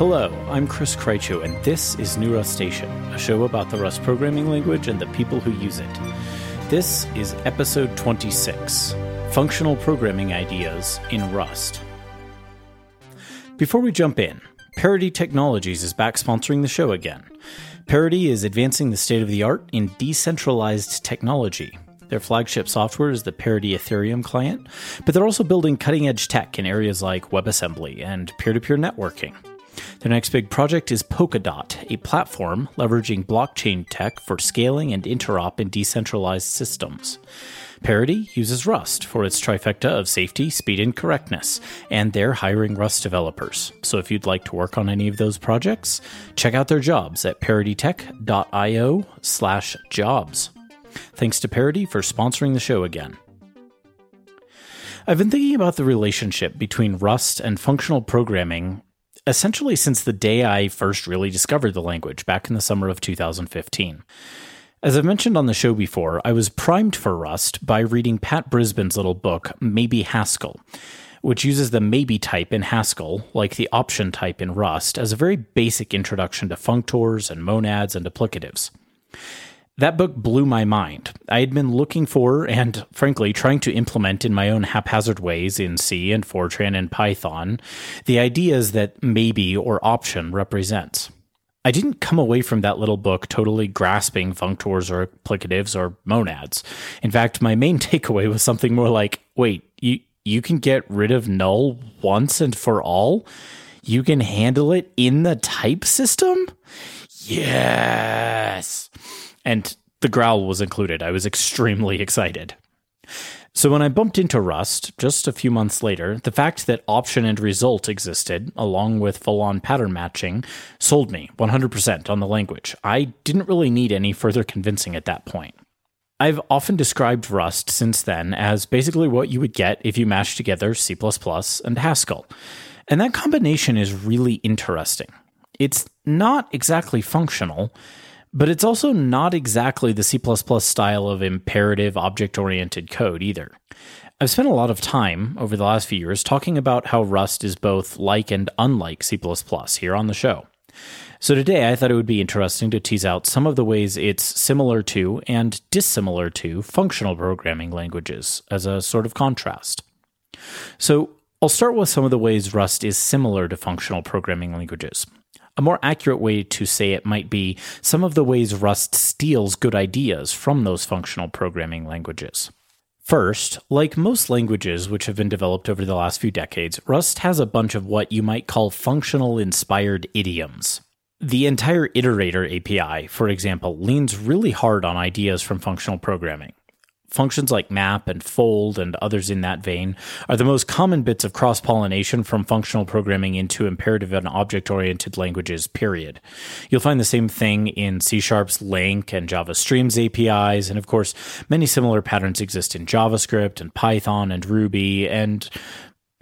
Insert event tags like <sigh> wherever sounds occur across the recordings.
Hello, I'm Chris Krycho, and this is New Rustacean, a show about the Rust programming language and the people who use it. This is episode 26 Functional Programming Ideas in Rust. Before we jump in, Parity Technologies is back sponsoring the show again. Parity is advancing the state of the art in decentralized technology. Their flagship software is the Parity Ethereum client, but they're also building cutting edge tech in areas like WebAssembly and peer to peer networking. Their next big project is Polkadot, a platform leveraging blockchain tech for scaling and interop in decentralized systems. Parity uses Rust for its trifecta of safety, speed, and correctness, and they're hiring Rust developers. So if you'd like to work on any of those projects, check out their jobs at paritytech.io slash jobs. Thanks to Parity for sponsoring the show again. I've been thinking about the relationship between Rust and functional programming essentially since the day I first really discovered the language back in the summer of 2015. As I've mentioned on the show before, I was primed for Rust by reading Pat Brisbin's little book, Maybe Haskell, which uses the maybe type in Haskell, like the option type in Rust, as a very basic introduction to functors and monads and applicatives. That book blew my mind. I had been looking for and, frankly, trying to implement in my own haphazard ways in C and Fortran and Python the ideas that maybe or option represents. I didn't come away from that little book totally grasping functors or applicatives or monads. In fact, my main <laughs> takeaway was something more like wait, you, you can get rid of null once and for all? You can handle it in the type system? Yes and the growl was included. I was extremely excited. So when I bumped into Rust just a few months later, the fact that option and result existed, along with full on pattern matching, sold me 100% on the language. I didn't really need any further convincing at that point. I've often described Rust since then as basically what you would get if you mashed together C and Haskell. And that combination is really interesting. It's not exactly functional, but it's also not exactly the C style of imperative object oriented code either. I've spent a lot of time over the last few years talking about how Rust is both like and unlike C here on the show. So today I thought it would be interesting to tease out some of the ways it's similar to and dissimilar to functional programming languages as a sort of contrast. So I'll start with some of the ways Rust is similar to functional programming languages. A more accurate way to say it might be some of the ways Rust steals good ideas from those functional programming languages. First, like most languages which have been developed over the last few decades, Rust has a bunch of what you might call functional inspired idioms. The entire iterator API, for example, leans really hard on ideas from functional programming. Functions like map and fold and others in that vein are the most common bits of cross pollination from functional programming into imperative and object oriented languages, period. You'll find the same thing in C Sharp's LINQ and Java Streams APIs, and of course, many similar patterns exist in JavaScript and Python and Ruby and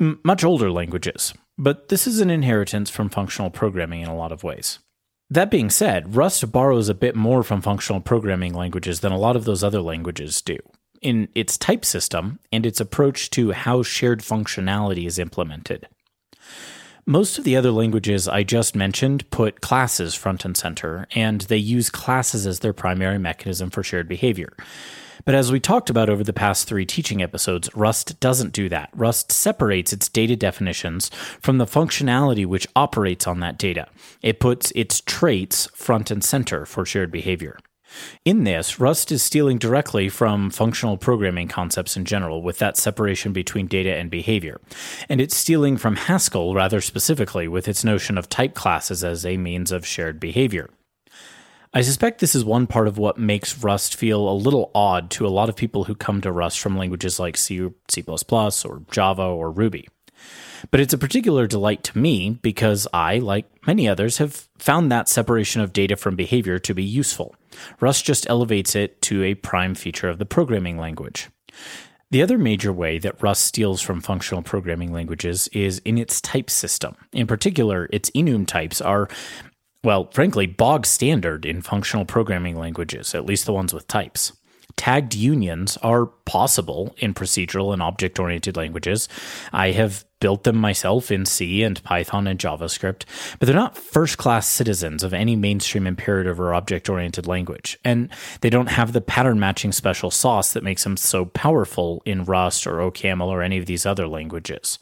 m- much older languages. But this is an inheritance from functional programming in a lot of ways. That being said, Rust borrows a bit more from functional programming languages than a lot of those other languages do in its type system and its approach to how shared functionality is implemented. Most of the other languages I just mentioned put classes front and center, and they use classes as their primary mechanism for shared behavior. But as we talked about over the past three teaching episodes, Rust doesn't do that. Rust separates its data definitions from the functionality which operates on that data. It puts its traits front and center for shared behavior. In this, Rust is stealing directly from functional programming concepts in general, with that separation between data and behavior. And it's stealing from Haskell rather specifically, with its notion of type classes as a means of shared behavior. I suspect this is one part of what makes Rust feel a little odd to a lot of people who come to Rust from languages like C, C or Java or Ruby. But it's a particular delight to me because I, like many others, have found that separation of data from behavior to be useful. Rust just elevates it to a prime feature of the programming language. The other major way that Rust steals from functional programming languages is in its type system. In particular, its enum types are, well, frankly, bog standard in functional programming languages, at least the ones with types. Tagged unions are possible in procedural and object oriented languages. I have built them myself in C and Python and JavaScript, but they're not first class citizens of any mainstream imperative or object oriented language. And they don't have the pattern matching special sauce that makes them so powerful in Rust or OCaml or any of these other languages.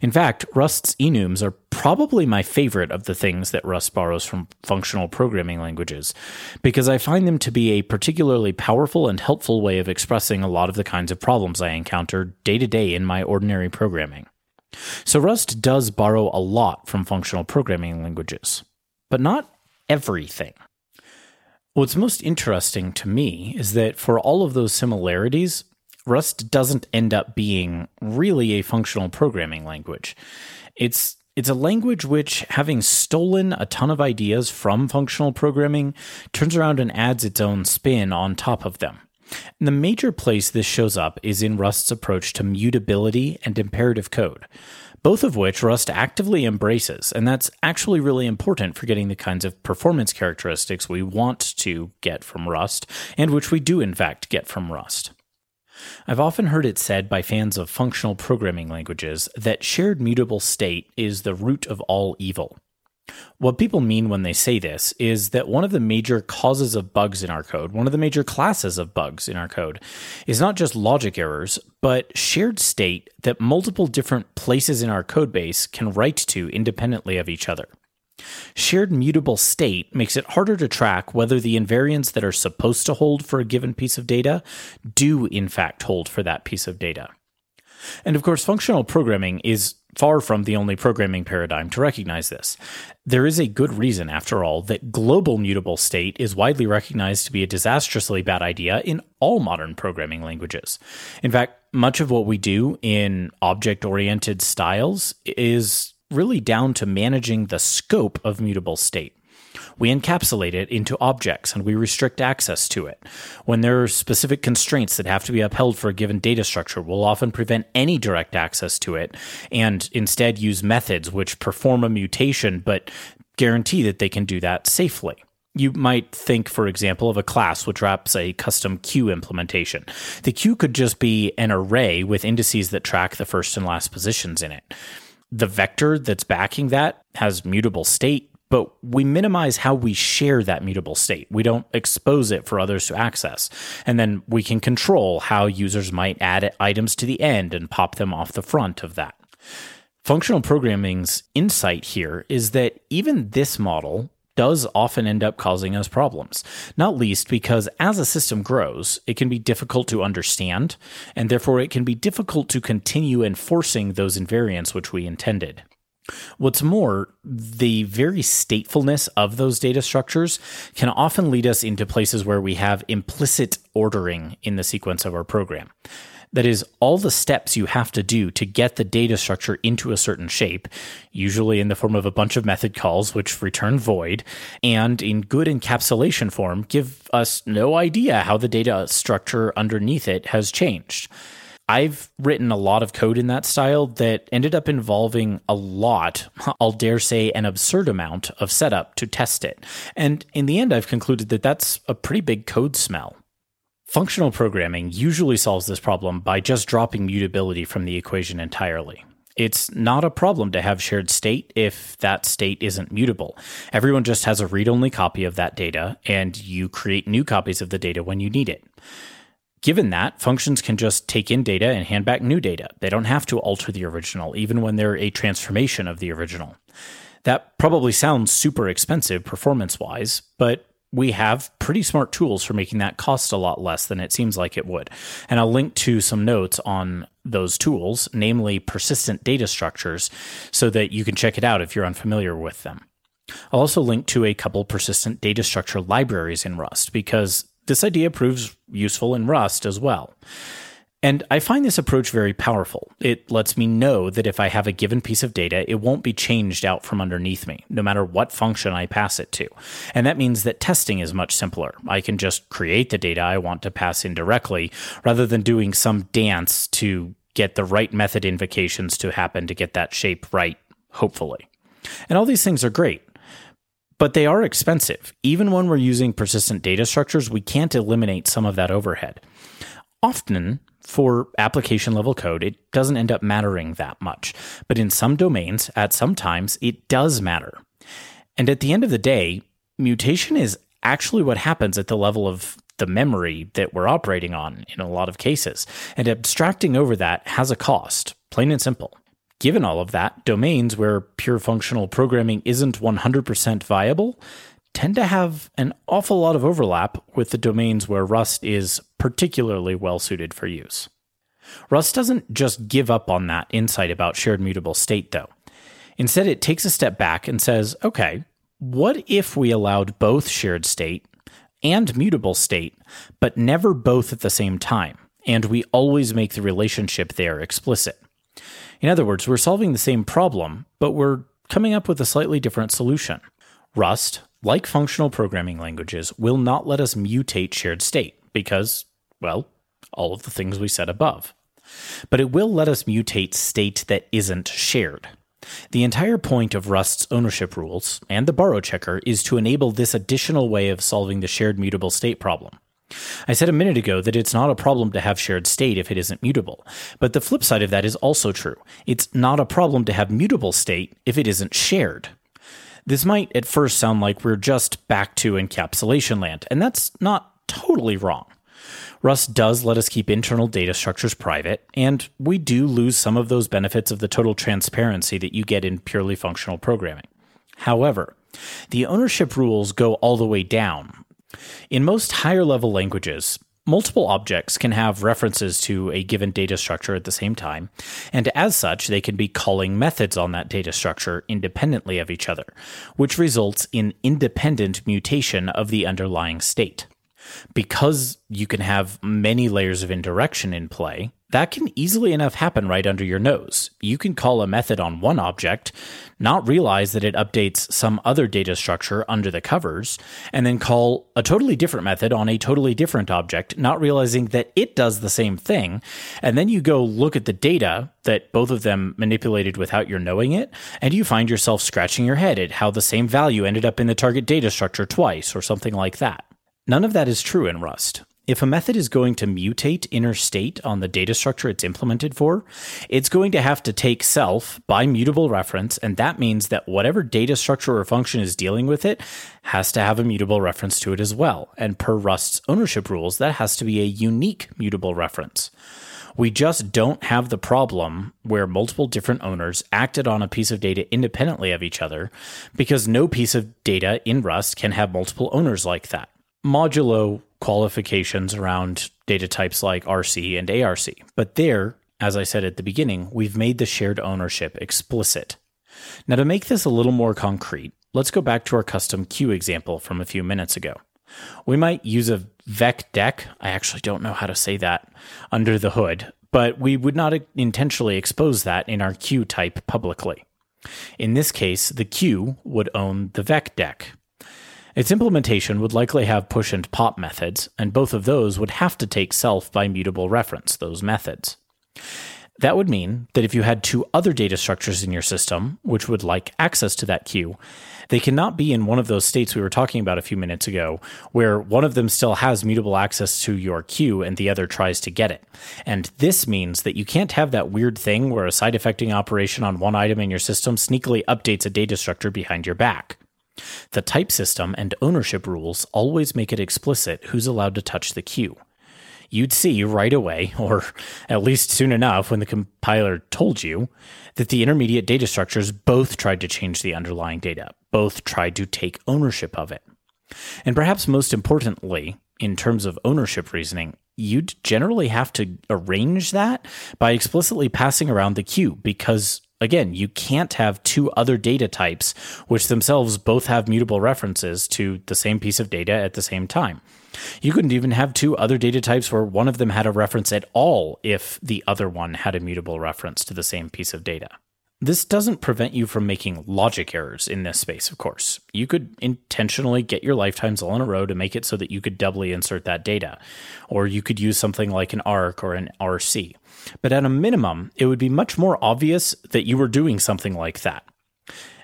In fact, Rust's enums are probably my favorite of the things that Rust borrows from functional programming languages, because I find them to be a particularly powerful and helpful way of expressing a lot of the kinds of problems I encounter day to day in my ordinary programming. So Rust does borrow a lot from functional programming languages, but not everything. What's most interesting to me is that for all of those similarities, Rust doesn't end up being really a functional programming language. It's it's a language which, having stolen a ton of ideas from functional programming, turns around and adds its own spin on top of them. And the major place this shows up is in Rust's approach to mutability and imperative code, both of which Rust actively embraces, and that's actually really important for getting the kinds of performance characteristics we want to get from Rust, and which we do in fact get from Rust. I've often heard it said by fans of functional programming languages that shared mutable state is the root of all evil. What people mean when they say this is that one of the major causes of bugs in our code, one of the major classes of bugs in our code, is not just logic errors, but shared state that multiple different places in our codebase can write to independently of each other. Shared mutable state makes it harder to track whether the invariants that are supposed to hold for a given piece of data do in fact hold for that piece of data. And of course, functional programming is far from the only programming paradigm to recognize this. There is a good reason, after all, that global mutable state is widely recognized to be a disastrously bad idea in all modern programming languages. In fact, much of what we do in object oriented styles is really down to managing the scope of mutable state. We encapsulate it into objects and we restrict access to it. When there are specific constraints that have to be upheld for a given data structure, we'll often prevent any direct access to it and instead use methods which perform a mutation but guarantee that they can do that safely. You might think, for example, of a class which wraps a custom queue implementation. The queue could just be an array with indices that track the first and last positions in it the vector that's backing that has mutable state, but we minimize how we share that mutable state. We don't expose it for others to access. And then we can control how users might add items to the end and pop them off the front of that. Functional programming's insight here is that even this model does often end up causing us problems, not least because as a system grows, it can be difficult to understand, and therefore it can be difficult to continue enforcing those invariants which we intended. What's more, the very statefulness of those data structures can often lead us into places where we have implicit ordering in the sequence of our program. That is, all the steps you have to do to get the data structure into a certain shape, usually in the form of a bunch of method calls which return void, and in good encapsulation form, give us no idea how the data structure underneath it has changed. I've written a lot of code in that style that ended up involving a lot, <laughs> I'll dare say an absurd amount of setup to test it. And in the end, I've concluded that that's a pretty big code smell. Functional programming usually solves this problem by just dropping mutability from the equation entirely. It's not a problem to have shared state if that state isn't mutable. Everyone just has a read only copy of that data, and you create new copies of the data when you need it. Given that, functions can just take in data and hand back new data. They don't have to alter the original, even when they're a transformation of the original. That probably sounds super expensive performance wise, but we have pretty smart tools for making that cost a lot less than it seems like it would. And I'll link to some notes on those tools, namely persistent data structures, so that you can check it out if you're unfamiliar with them. I'll also link to a couple persistent data structure libraries in Rust because this idea proves useful in Rust as well. And I find this approach very powerful. It lets me know that if I have a given piece of data, it won't be changed out from underneath me, no matter what function I pass it to. And that means that testing is much simpler. I can just create the data I want to pass in directly rather than doing some dance to get the right method invocations to happen to get that shape right, hopefully. And all these things are great. But they are expensive. Even when we're using persistent data structures, we can't eliminate some of that overhead. Often, for application level code, it doesn't end up mattering that much. But in some domains, at some times, it does matter. And at the end of the day, mutation is actually what happens at the level of the memory that we're operating on in a lot of cases. And abstracting over that has a cost, plain and simple. Given all of that, domains where pure functional programming isn't 100% viable tend to have an awful lot of overlap with the domains where Rust is particularly well suited for use. Rust doesn't just give up on that insight about shared mutable state, though. Instead, it takes a step back and says, okay, what if we allowed both shared state and mutable state, but never both at the same time, and we always make the relationship there explicit? In other words, we're solving the same problem, but we're coming up with a slightly different solution. Rust, like functional programming languages, will not let us mutate shared state because, well, all of the things we said above. But it will let us mutate state that isn't shared. The entire point of Rust's ownership rules and the borrow checker is to enable this additional way of solving the shared mutable state problem. I said a minute ago that it's not a problem to have shared state if it isn't mutable, but the flip side of that is also true. It's not a problem to have mutable state if it isn't shared. This might at first sound like we're just back to encapsulation land, and that's not totally wrong. Rust does let us keep internal data structures private, and we do lose some of those benefits of the total transparency that you get in purely functional programming. However, the ownership rules go all the way down. In most higher level languages, multiple objects can have references to a given data structure at the same time, and as such, they can be calling methods on that data structure independently of each other, which results in independent mutation of the underlying state. Because you can have many layers of indirection in play, that can easily enough happen right under your nose. You can call a method on one object, not realize that it updates some other data structure under the covers, and then call a totally different method on a totally different object, not realizing that it does the same thing. And then you go look at the data that both of them manipulated without your knowing it, and you find yourself scratching your head at how the same value ended up in the target data structure twice or something like that. None of that is true in Rust. If a method is going to mutate inner state on the data structure it's implemented for, it's going to have to take self by mutable reference, and that means that whatever data structure or function is dealing with it has to have a mutable reference to it as well. And per Rust's ownership rules, that has to be a unique mutable reference. We just don't have the problem where multiple different owners acted on a piece of data independently of each other because no piece of data in Rust can have multiple owners like that modulo qualifications around data types like RC and ARC. But there, as I said at the beginning, we've made the shared ownership explicit. Now, to make this a little more concrete, let's go back to our custom queue example from a few minutes ago. We might use a VecDeque. I actually don't know how to say that under the hood, but we would not intentionally expose that in our queue type publicly. In this case, the queue would own the VecDeque. Its implementation would likely have push and pop methods, and both of those would have to take self by mutable reference, those methods. That would mean that if you had two other data structures in your system, which would like access to that queue, they cannot be in one of those states we were talking about a few minutes ago, where one of them still has mutable access to your queue and the other tries to get it. And this means that you can't have that weird thing where a side effecting operation on one item in your system sneakily updates a data structure behind your back. The type system and ownership rules always make it explicit who's allowed to touch the queue. You'd see right away, <laughs> or at least soon enough when the compiler told you, that the intermediate data structures both tried to change the underlying data, both tried to take ownership of it. And perhaps most importantly, in terms of ownership reasoning, you'd generally have to arrange that by explicitly passing around the queue because Again, you can't have two other data types, which themselves both have mutable references to the same piece of data at the same time. You couldn't even have two other data types where one of them had a reference at all if the other one had a mutable reference to the same piece of data. This doesn't prevent you from making logic errors in this space, of course. You could intentionally get your lifetimes all in a row to make it so that you could doubly insert that data. Or you could use something like an ARC or an RC. But at a minimum, it would be much more obvious that you were doing something like that.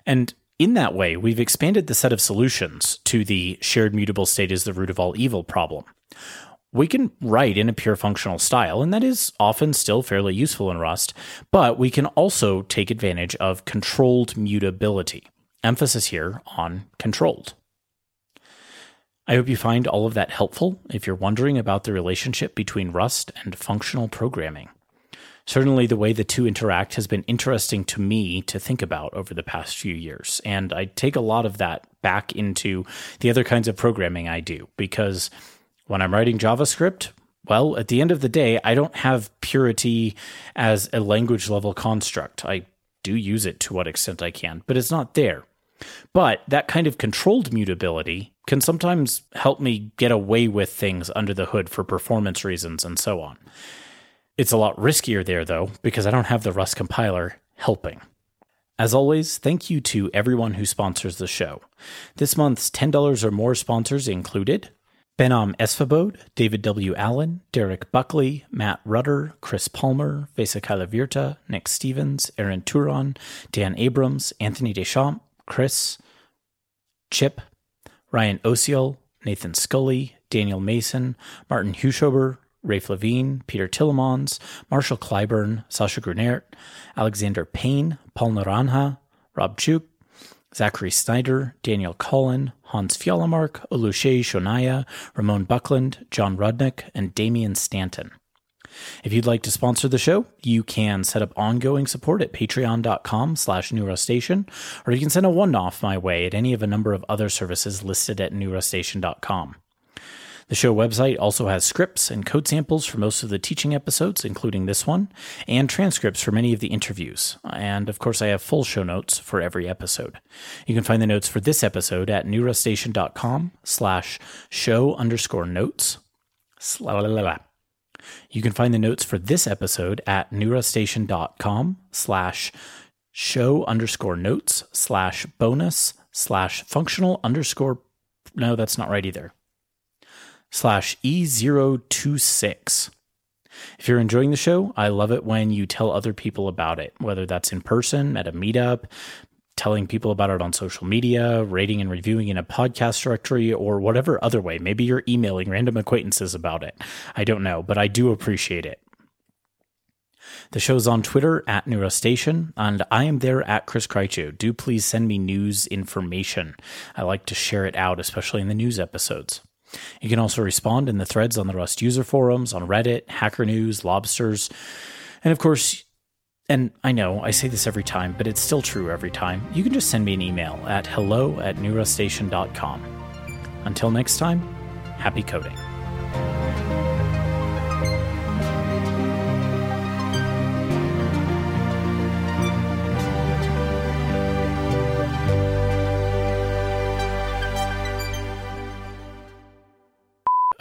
And In that way, we've expanded the set of solutions to the shared mutable state is the root of all evil problem. We can write in a pure functional style, and that is often still fairly useful in Rust, but we can also take advantage of controlled mutability. Emphasis here on controlled. I hope you find all of that helpful if you're wondering about the relationship between Rust and functional programming. Certainly, the way the two interact has been interesting to me to think about over the past few years. And I take a lot of that back into the other kinds of programming I do because when I'm writing JavaScript, well, at the end of the day, I don't have purity as a language level construct. I do use it to what extent I can, but it's not there. But that kind of controlled mutability can sometimes help me get away with things under the hood for performance reasons and so on. It's a lot riskier there, though, because I don't have the Rust compiler helping. As always, thank you to everyone who sponsors the show. This month's $10 or more sponsors included Behnam Esfahbod, David W. Allen, Derek Buckley, Matt Rudder, Chris Palmer, Vesa Virta, Nick Stevens, Aaron Turon, Dan Abrams, Anthony Deschamps, Chris, Chip, Ryan Osiel, Nathan Scully, Daniel Mason, Martin Huschober, Rafe Levine, Peter Tillemans, Marshall Clyburn, Sasha Grunert, Alexander Payne, Paul Naranja, Rob Chuk, Zachary Snyder, Daniel Cullen, Hans Fjalamark, Oluche Shonaya, Ramon Buckland, John Rudnick, and Damian Stanton. If you'd like to sponsor the show, you can set up ongoing support at patreon.com slash newrustacean, or you can send a one-off my way at any of a number of other services listed at newrustacean.com. The show website also has scripts and code samples for most of the teaching episodes, including this one, and transcripts for many of the interviews. And of course, I have full show notes for every episode. You can find the notes for this episode at newrustacean.com slash show underscore notes. You can find the notes for this episode at newrustacean.com slash show underscore notes slash bonus slash functional underscore. No, that's not right either slash E026. If you're enjoying the show, I love it when you tell other people about it, whether that's in person, at a meetup, telling people about it on social media, rating and reviewing in a podcast directory, or whatever other way. Maybe you're emailing random acquaintances about it. I don't know, but I do appreciate it. The show's on Twitter at newrustacean, and I am there at Chris Krycho. Do please send me news information. I like to share it out, especially in the news episodes. You can also respond in the threads on the Rust user forums, on Reddit, Hacker News, Lobsters, and of course, and I know I say this every time, but it's still true every time, you can just send me an email at hello at newrustacean.com. Until next time, happy coding.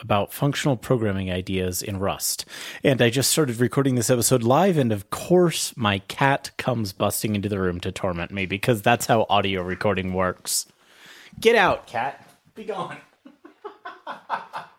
about functional programming ideas in Rust. And I just started recording this episode live, and of course, my cat comes busting into the room to torment me because that's how audio recording works. Get out, cat. Be gone. <laughs>